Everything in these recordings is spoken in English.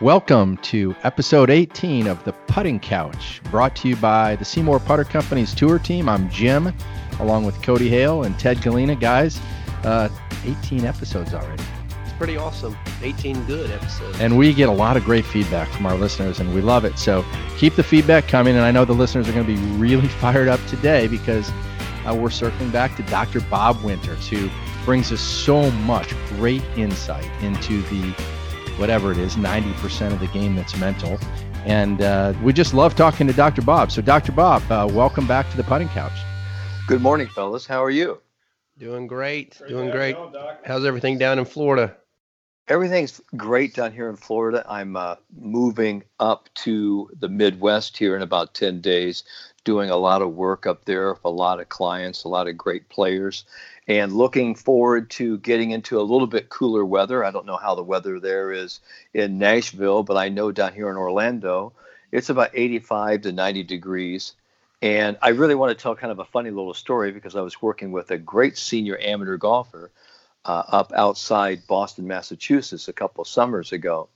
Welcome to episode 18 of the Putting Couch, brought to you by the SeeMore Putter Company's tour team. I'm Jim, along with Cody Hale and Ted Galena. Guys, uh, 18 episodes already. It's pretty awesome. 18 good episodes. And we get a lot of great feedback from our listeners, and we love it. So keep the feedback coming. And I know the listeners are going to be really fired up today because uh, we're circling back to Dr. Bob Winters, who brings us so much great insight into the whatever it is, 90% of the game that's mental. And uh, we just love talking to Dr. Bob. So, Dr. Bob, uh, welcome back to the putting couch. Good morning, fellas. How are you? Doing great. great doing great. Going, How's everything down in Florida? Everything's great down here in Florida. I'm uh, moving up to the Midwest here in about 10 days, doing a lot of work up there, with a lot of clients, a lot of great players and looking forward to getting into a little bit cooler weather. I don't know how the weather there is in Nashville, but I know down here in Orlando, it's about 85 to 90 degrees. And I really want to tell kind of a funny little story because I was working with a great senior amateur golfer uh, up outside Boston, Massachusetts, a couple summers ago.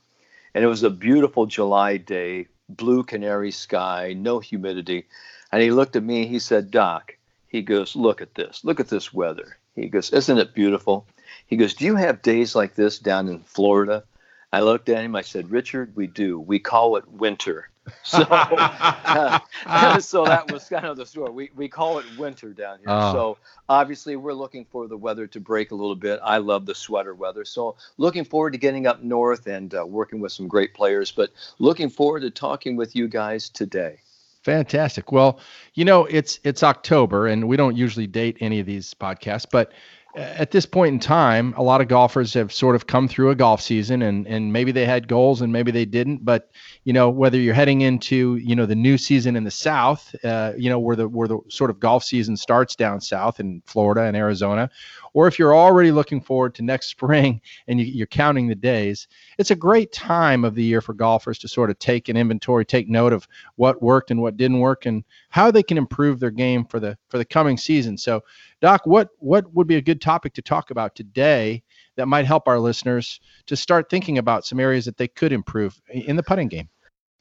And it was a beautiful July day, blue canary sky, no humidity. And he looked at me, he said, Doc, he goes, Look at this, look at this weather. He goes, Isn't it beautiful? He goes, Do you have days like this down in Florida? I looked at him. I said, Richard, we do. We call it winter. So, uh, so that was kind of the story. We, we call it winter down here. Oh. So obviously, we're looking for the weather to break a little bit. I love the sweater weather. So looking forward to getting up north and uh, working with some great players. But looking forward to talking with you guys today. Fantastic. Well, you know, it's it's October and we don't usually date any of these podcasts, but at this point in time, a lot of golfers have sort of come through a golf season and and maybe they had goals and maybe they didn't, but you know, whether you're heading into, you know, the new season in the south, uh, you know, where the where the sort of golf season starts down south in Florida and Arizona, or if you're already looking forward to next spring and you, are counting the days, it's a great time of the year for golfers to sort of take an inventory, take note of what worked and what didn't work, and how they can improve their game for the for the coming season. So, Doc, what what would be a good topic to talk about today? That might help our listeners to start thinking about some areas that they could improve in the putting game.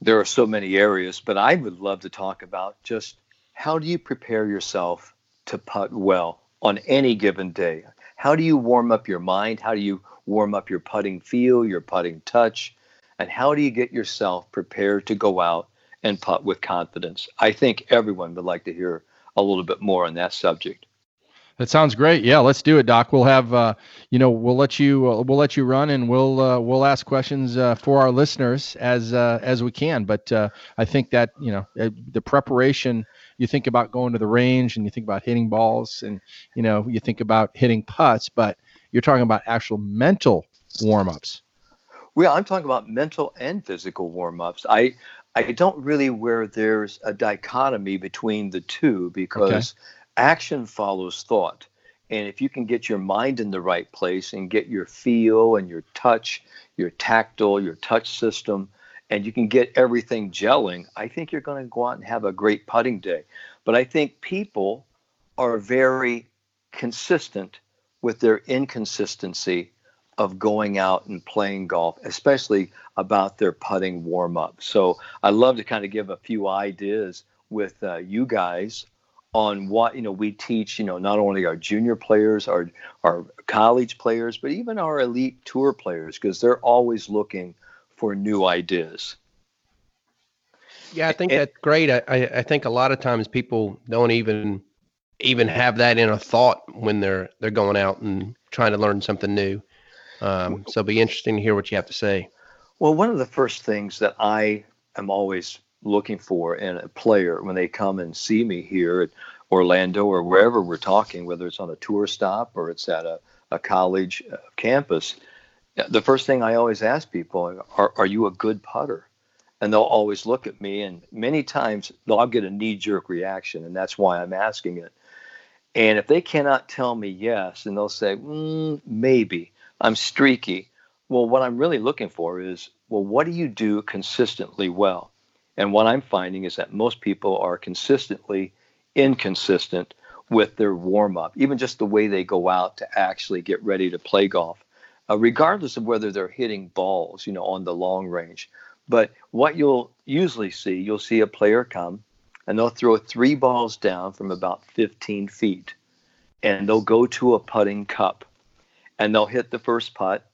There are so many areas, but I would love to talk about just how do you prepare yourself to putt well on any given day? How do you warm up your mind? How do you warm up your putting feel, your putting touch? And how do you get yourself prepared to go out and putt with confidence? I think everyone would like to hear a little bit more on that subject. That sounds great. Yeah, let's do it, Doc. We'll have, uh, you know, we'll let you, uh, we'll let you run, and we'll, uh, we'll ask questions uh, for our listeners as, uh, as we can. But uh, I think that, you know, the preparation you think about going to the range and you think about hitting balls and you know you think about hitting putts, but you're talking about actual mental warm-ups. Well, I'm talking about mental and physical warm-ups. I I don't really where there's a dichotomy between the two because okay. action follows thought. And if you can get your mind in the right place and get your feel and your touch, your tactile, your touch system and you can get everything gelling, I think you're going to go out and have a great putting day. But I think people are very consistent with their inconsistency of going out and playing golf, especially about their putting warm up. So I love to kind of give a few ideas with uh, you guys on what you know we teach you know not only our junior players our our college players but even our elite tour players because they're always looking for new ideas. Yeah, I think and, that's great. I, I think a lot of times people don't even even have that in a thought when they're they're going out and trying to learn something new. Um, so it'll be interesting to hear what you have to say. Well, one of the first things that I am always looking for in a player when they come and see me here at Orlando or wherever we're talking, whether it's on a tour stop or it's at a, a college uh, campus, the first thing I always ask people are, are you a good putter? And they'll always look at me, and many times they'll get a knee jerk reaction, and that's why I'm asking it. And if they cannot tell me yes, and they'll say, mm, maybe, I'm streaky. Well, what I'm really looking for is, well, what do you do consistently well? And what I'm finding is that most people are consistently inconsistent with their warm up, even just the way they go out to actually get ready to play golf uh, regardless of whether they're hitting balls, you know, on the long range. But what you'll usually see, you'll see a player come and they'll throw three balls down from about 15 feet and they'll go to a putting cup and they'll hit the first putt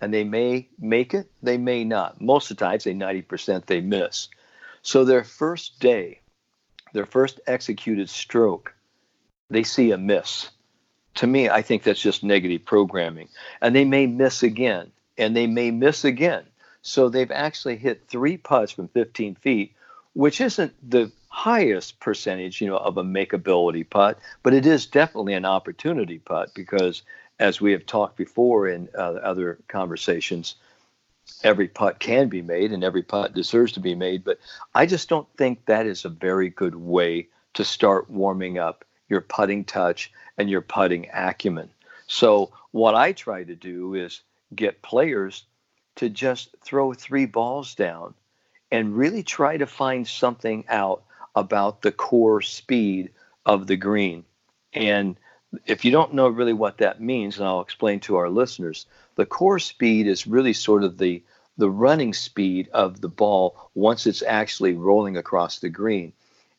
and they may make it, they may not. Most of the time, say 90% they miss. So their first day, their first executed stroke, they see a miss. To me, I think that's just negative programming. And they may miss again, and they may miss again. So they've actually hit three putts from 15 feet, which isn't the highest percentage, you know, of a makeability putt, but it is definitely an opportunity putt because, as we have talked before in uh, other conversations, every putt can be made and every putt deserves to be made. But I just don't think that is a very good way to start warming up your putting touch and your putting acumen. So what I try to do is get players to just throw three balls down and really try to find something out about the core speed of the green. And if you don't know really what that means, and I'll explain to our listeners, the core speed is really sort of the the running speed of the ball once it's actually rolling across the green.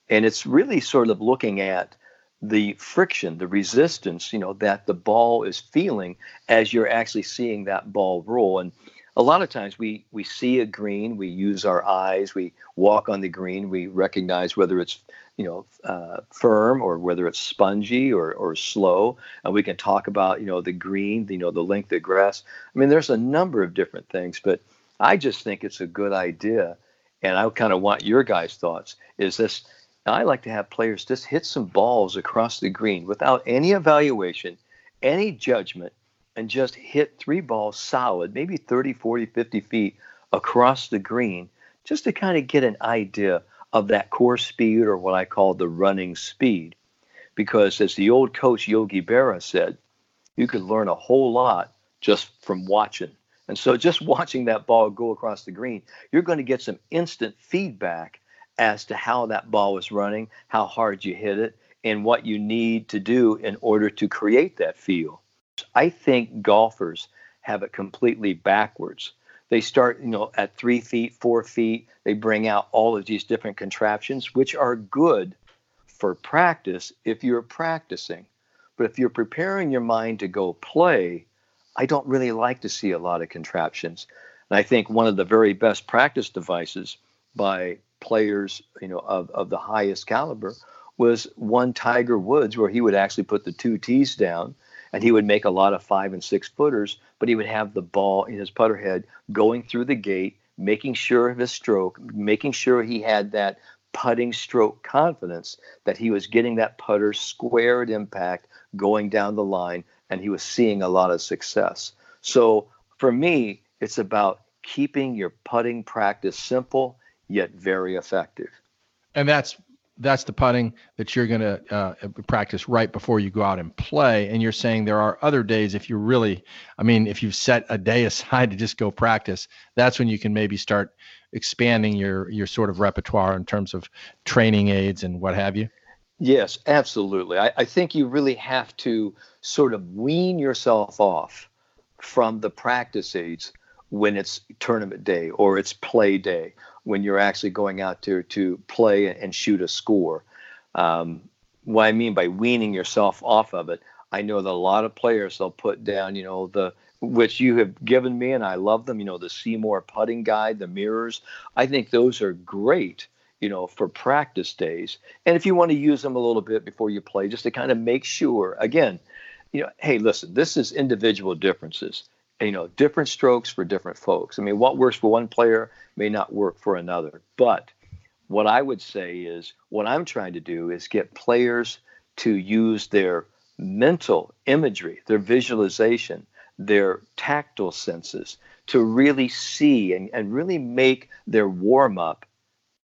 And it's really sort of looking at the friction, the resistance, you know, that the ball is feeling as you're actually seeing that ball roll. And a lot of times we we see a green, we use our eyes, we walk on the green, we recognize whether it's you know uh, firm or whether it's spongy or or slow, and we can talk about you know the green, you know the length of grass. I mean, there's a number of different things, but I just think it's a good idea, and I kind of want your guys' thoughts. Is this? I like to have players just hit some balls across the green without any evaluation, any judgment and just hit three balls solid, maybe 30, 40, 50 feet across the green, just to kind of get an idea of that core speed or what I call the running speed. Because as the old coach Yogi Berra said, you could learn a whole lot just from watching. And so just watching that ball go across the green, you're going to get some instant feedback as to how that ball was running, how hard you hit it, and what you need to do in order to create that feel. I think golfers have it completely backwards. They start, you know, at three feet, four feet. They bring out all of these different contraptions, which are good for practice if you're practicing. But if you're preparing your mind to go play, I don't really like to see a lot of contraptions. And I think one of the very best practice devices by players, you know, of, of the highest caliber was one Tiger Woods, where he would actually put the two tees down and he would make a lot of five and six footers, but he would have the ball in his putter head going through the gate, making sure of his stroke, making sure he had that putting stroke confidence that he was getting that putter square at impact going down the line, and he was seeing a lot of success. So for me, it's about keeping your putting practice simple yet very effective. And that's that's the putting that you're going to uh, practice right before you go out and play. And you're saying there are other days if you really, I mean, if you've set a day aside to just go practice, that's when you can maybe start expanding your your sort of repertoire in terms of training aids and what have you. Yes, absolutely. I, I think you really have to sort of wean yourself off from the practice aids when it's tournament day or it's play day when you're actually going out to to play and shoot a score. Um, what I mean by weaning yourself off of it, I know that a lot of players they'll put down, you know, the which you have given me, and I love them. You know, the SeeMore putting guide, the mirrors. I think those are great, you know, for practice days. And if you want to use them a little bit before you play, just to kind of make sure, again, you know, hey, listen, this is individual differences you know, different strokes for different folks. I mean, what works for one player may not work for another. But what I would say is what I'm trying to do is get players to use their mental imagery, their visualization, their tactile senses to really see and, and really make their warm up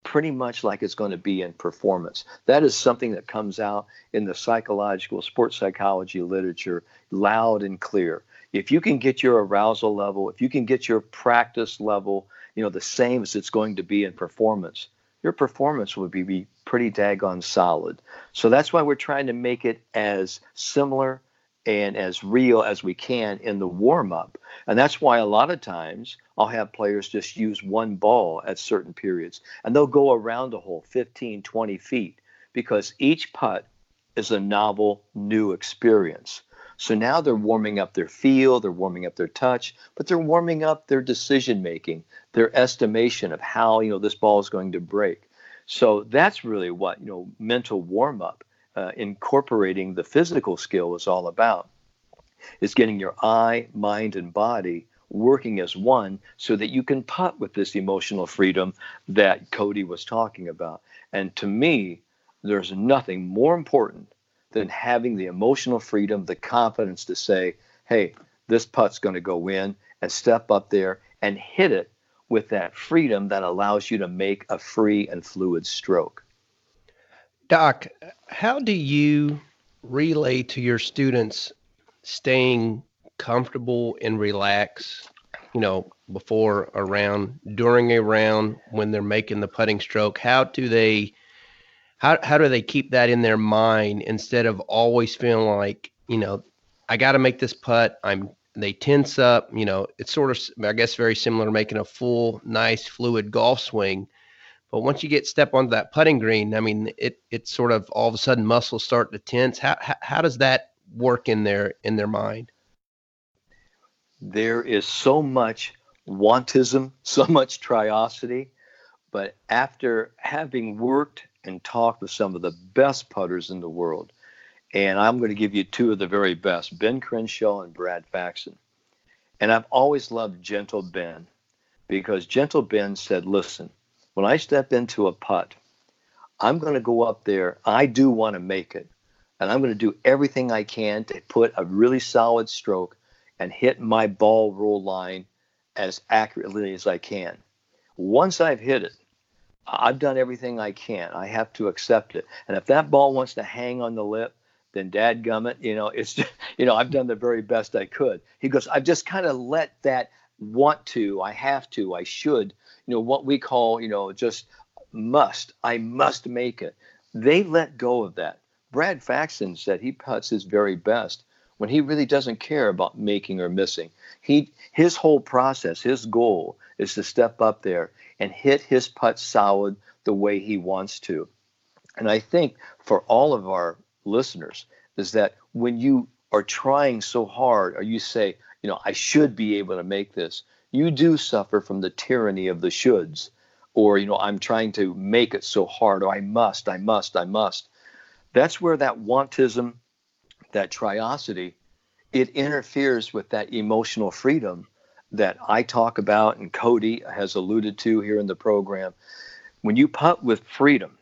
pretty much like it's going to be in performance. That is something that comes out in the psychological sports psychology literature loud and clear if you can get your arousal level, if you can get your practice level, you know, the same as it's going to be in performance, your performance would be, be pretty daggone solid. So that's why we're trying to make it as similar and as real as we can in the warm up. And that's why a lot of times I'll have players just use one ball at certain periods and they'll go around a hole 15, 20 feet because each putt is a novel, new experience. So now they're warming up their feel, they're warming up their touch, but they're warming up their decision making, their estimation of how, you know, this ball is going to break. So that's really what, you know, mental warm up uh, incorporating the physical skill is all about. Is getting your eye, mind, and body working as one so that you can putt with this emotional freedom that Cody was talking about. And to me, there's nothing more important than having the emotional freedom, the confidence to say, hey, this putt's going to go in and step up there and hit it with that freedom that allows you to make a free and fluid stroke. Doc, how do you relay to your students staying comfortable and relaxed, you know, before a round, during a round, when they're making the putting stroke? How do they how how do they keep that in their mind instead of always feeling like, you know, I got to make this putt. I'm they tense up, you know, it's sort of I guess very similar to making a full nice fluid golf swing but once you get step onto that putting green, I mean, it it sort of all of a sudden muscles start to tense. How how, how does that work in their in their mind? There is so much wantism, so much triosity, but after having worked and talked with some of the best putters in the world, and I'm going to give you two of the very best, Ben Crenshaw and Brad Faxon. And I've always loved Gentle Ben because Gentle Ben said, listen, when I step into a putt, I'm going to go up there. I do want to make it. And I'm going to do everything I can to put a really solid stroke and hit my ball roll line as accurately as I can. Once I've hit it, I've done everything I can. I have to accept it. And if that ball wants to hang on the lip, then dad gummit, you know, it's just, you know, I've done the very best I could. He goes, I've just kind of let that want to, I have to, I should. You know what we call you know just must. I must make it. They let go of that. Brad faxon said he puts his very best when he really doesn't care about making or missing. He his whole process his goal is to step up there and hit his putt solid the way he wants to. And i think for all of our listeners is that when you are trying so hard or you say you know i should be able to make this you do suffer from the tyranny of the shoulds. Or you know i'm trying to make it so hard. Or i must i must i must. That's where that wantism that triosity it interferes with that emotional freedom that i talk about and cody has alluded to here in the program when you putt with freedom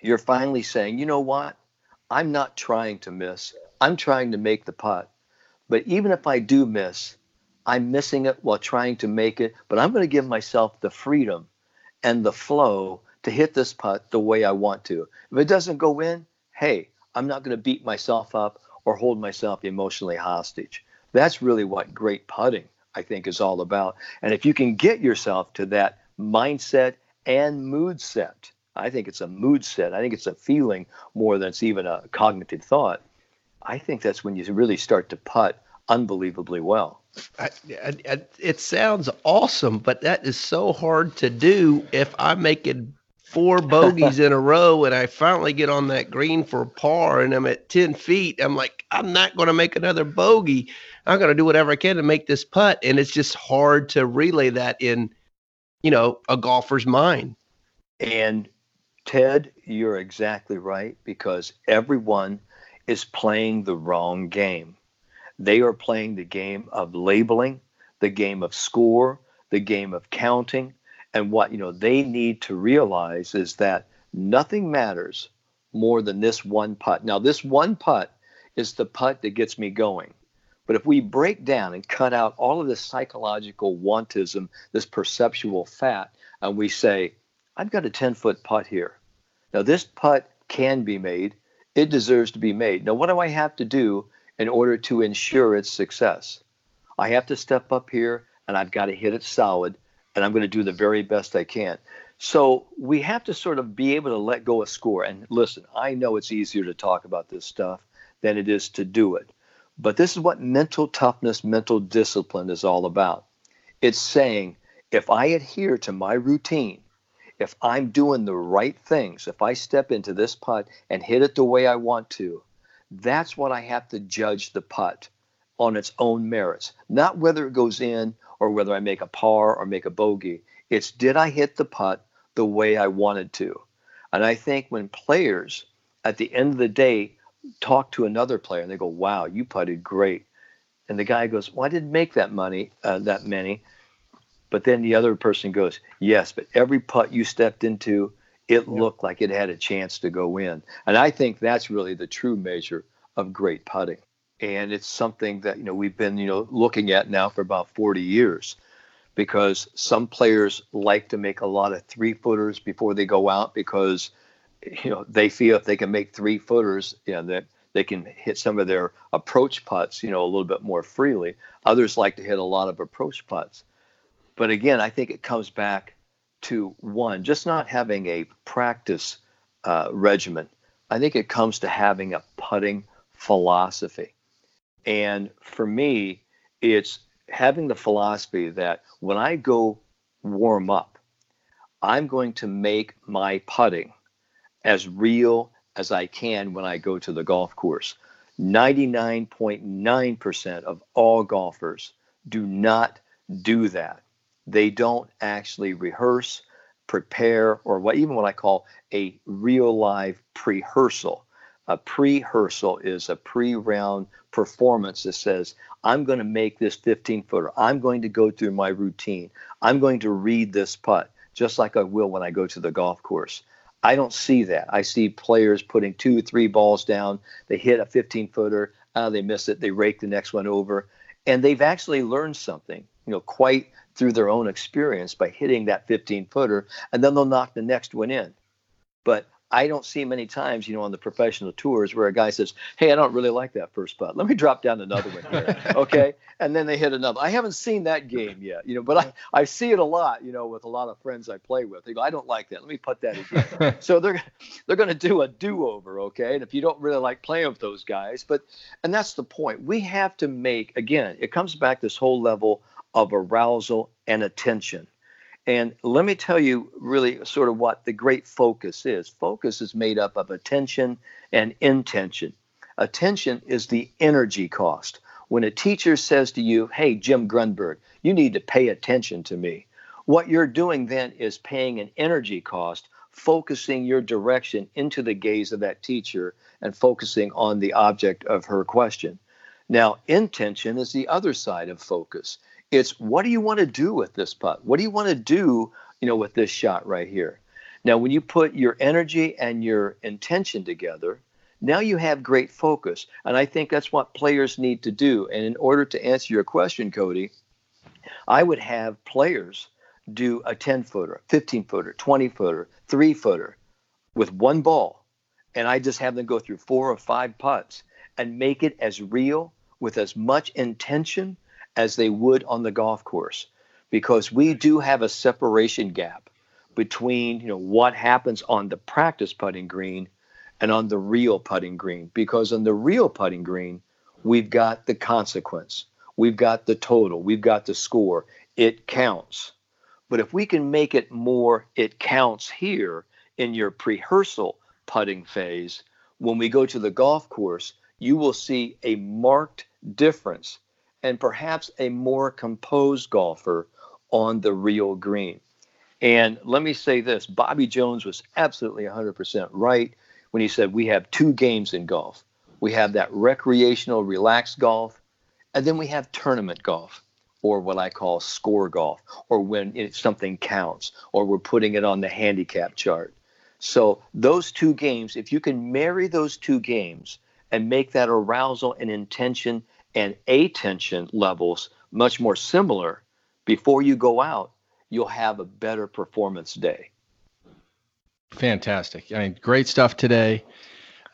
you're finally saying you know what i'm not trying to miss i'm trying to make the putt but even if i do miss I'm missing it while trying to make it, but I'm going to give myself the freedom and the flow to hit this putt the way I want to. If it doesn't go in, hey, I'm not going to beat myself up or hold myself emotionally hostage. That's really what great putting, I think, is all about. And if you can get yourself to that mindset and mood set, I think it's a mood set. I think it's a feeling more than it's even a cognitive thought. I think that's when you really start to putt unbelievably well. I, I, it sounds awesome, but that is so hard to do if I'm making four bogeys in a row and I finally get on that green for par and I'm at 10 feet. I'm like, I'm not going to make another bogey. I'm going to do whatever I can to make this putt. And it's just hard to relay that in, you know, a golfer's mind. And Ted, you're exactly right because everyone is playing the wrong game. They are playing the game of labeling, the game of score, the game of counting. And what you know they need to realize is that nothing matters more than this one putt. Now, this one putt is the putt that gets me going. But if we break down and cut out all of this psychological wantism, this perceptual fat, and we say, I've got a 10 foot putt here. Now, this putt can be made. It deserves to be made. Now, what do I have to do in order to ensure its success. I have to step up here and I've got to hit it solid and I'm going to do the very best I can. So we have to sort of be able to let go of score. And listen, I know it's easier to talk about this stuff than it is to do it. But this is what mental toughness, mental discipline is all about. It's saying, if I adhere to my routine, if I'm doing the right things, if I step into this putt and hit it the way I want to, that's what I have to judge the putt on its own merits, not whether it goes in or whether I make a par or make a bogey. It's did I hit the putt the way I wanted to? And I think when players at the end of the day talk to another player and they go, "Wow, you putted great," and the guy goes, "Well, I didn't make that money, uh, that many," but then the other person goes, "Yes, but every putt you stepped into, it looked like it had a chance to go in," and I think that's really the true measure of great putting, and it's something that you know we've been you know looking at now for about 40 years. Because some players like to make a lot of three footers before they go out because you know they feel if they can make three footers, you know, that they can hit some of their approach putts, you know, a little bit more freely. Others like to hit a lot of approach putts. But again, I think it comes back to one, just not having a practice uh, regimen. I think it comes to having a putting philosophy. And for me, it's having the philosophy that when I go warm up, I'm going to make my putting as real as I can when I go to the golf course. 99.9% of all golfers do not do that. They don't actually rehearse, prepare, or what even what I call a real live pre-rehearsal. A pre-rehearsal is a pre-round performance that says, I'm going to make this 15 footer. I'm going to go through my routine. I'm going to read this putt, just like I will when I go to the golf course. I don't see that. I see players putting two, three balls down. They hit a 15 footer. Uh, they miss it. They rake the next one over. And they've actually learned something, you know, quite through their own experience by hitting that 15 footer. And then they'll knock the next one in. But I don't see many times, you know, on the professional tours where a guy says, "Hey, I don't really like that first putt. Let me drop down another one here." okay, and then they hit another. I haven't seen that game yet, you know, but I I see it a lot, you know, with a lot of friends I play with. They go, "I don't like that. Let me put that again." so they're they're going to do a do-over, okay? And if you don't really like playing with those guys, but and that's the point. We have to make again. It comes back this whole level of arousal and attention and let me tell you really sort of what the great focus is. Focus is made up of attention and intention. Attention is the energy cost. When a teacher says to you, Hey, Jim Grundberg, you need to pay attention to me, what you're doing then is paying an energy cost, focusing your direction into the gaze of that teacher and focusing on the object of her question. Now, intention is the other side of focus. It's what do you want to do with this putt? What do you want to do, you know, with this shot right here? Now, when you put your energy and your intention together, now you have great focus. And I think that's what players need to do. And in order to answer your question, Cody, I would have players do a 10 footer, 15 footer, 20 footer, three footer with one ball. And I just have them go through four or five putts and make it as real with as much intention as they would on the golf course because we do have a separation gap between you know what happens on the practice putting green and on the real putting green because on the real putting green we've got the consequence. We've got the total. We've got the score. It counts. But if we can make it more it counts here in your pre-rehearsal putting phase when we go to the golf course you will see a marked difference and perhaps a more composed golfer on the real green. And let me say this Bobby Jones was absolutely 100% right when he said we have two games in golf. We have that recreational, relaxed golf, and then we have tournament golf, or what I call score golf, or when it, something counts, or we're putting it on the handicap chart. So, those two games, if you can marry those two games and make that arousal and intention and attention levels much more similar before you go out, you'll have a better performance day. Fantastic. I mean, great stuff today.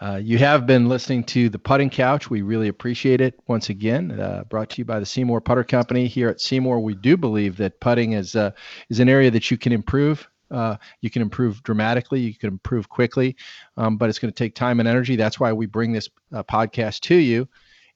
Uh, you have been listening to the Putting Couch. We really appreciate it. Once again, uh, brought to you by the SeeMore Putter Company. Here at SeeMore. we do believe that putting is uh, is an area that you can improve. Uh, you can improve dramatically. You can improve quickly, um, but it's going to take time and energy. That's why we bring this uh, podcast to you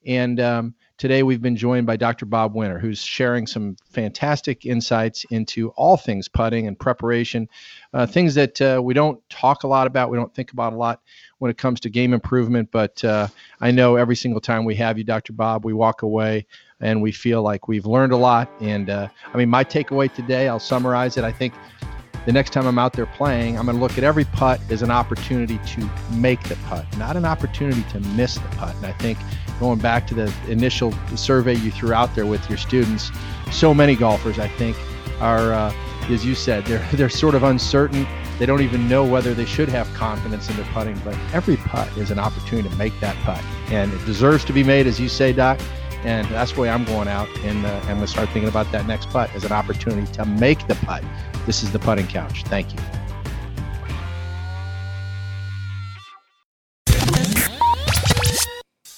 And um, today we've been joined by Dr. Bob Winter, who's sharing some fantastic insights into all things putting and preparation, uh, things that uh, we don't talk a lot about, we don't think about a lot when it comes to game improvement. But uh, I know every single time we have you, Dr. Bob, we walk away and we feel like we've learned a lot. And uh, I mean, my takeaway today, I'll summarize it. I think the next time I'm out there playing, I'm going to look at every putt as an opportunity to make the putt, not an opportunity to miss the putt. And I think going back to the initial survey you threw out there with your students, so many golfers, I think, are, uh, as you said, they're they're sort of uncertain. They don't even know whether they should have confidence in their putting. But every putt is an opportunity to make that putt, and it deserves to be made, as you say, Doc. And that's the way I'm going out, and uh, I'm going to start thinking about that next putt as an opportunity to make the putt. This is the putting couch. Thank you.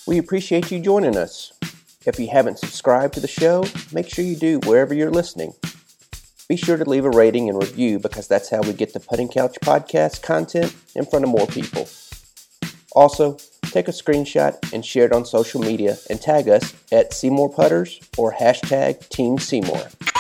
We appreciate you joining us. If you haven't subscribed to the show, make sure you do wherever you're listening. Be sure to leave a rating and review because that's how we get the Putting Couch podcast content in front of more people. Also, take a screenshot and share it on social media and tag us at SeeMore Putters or hashtag Team SeeMore.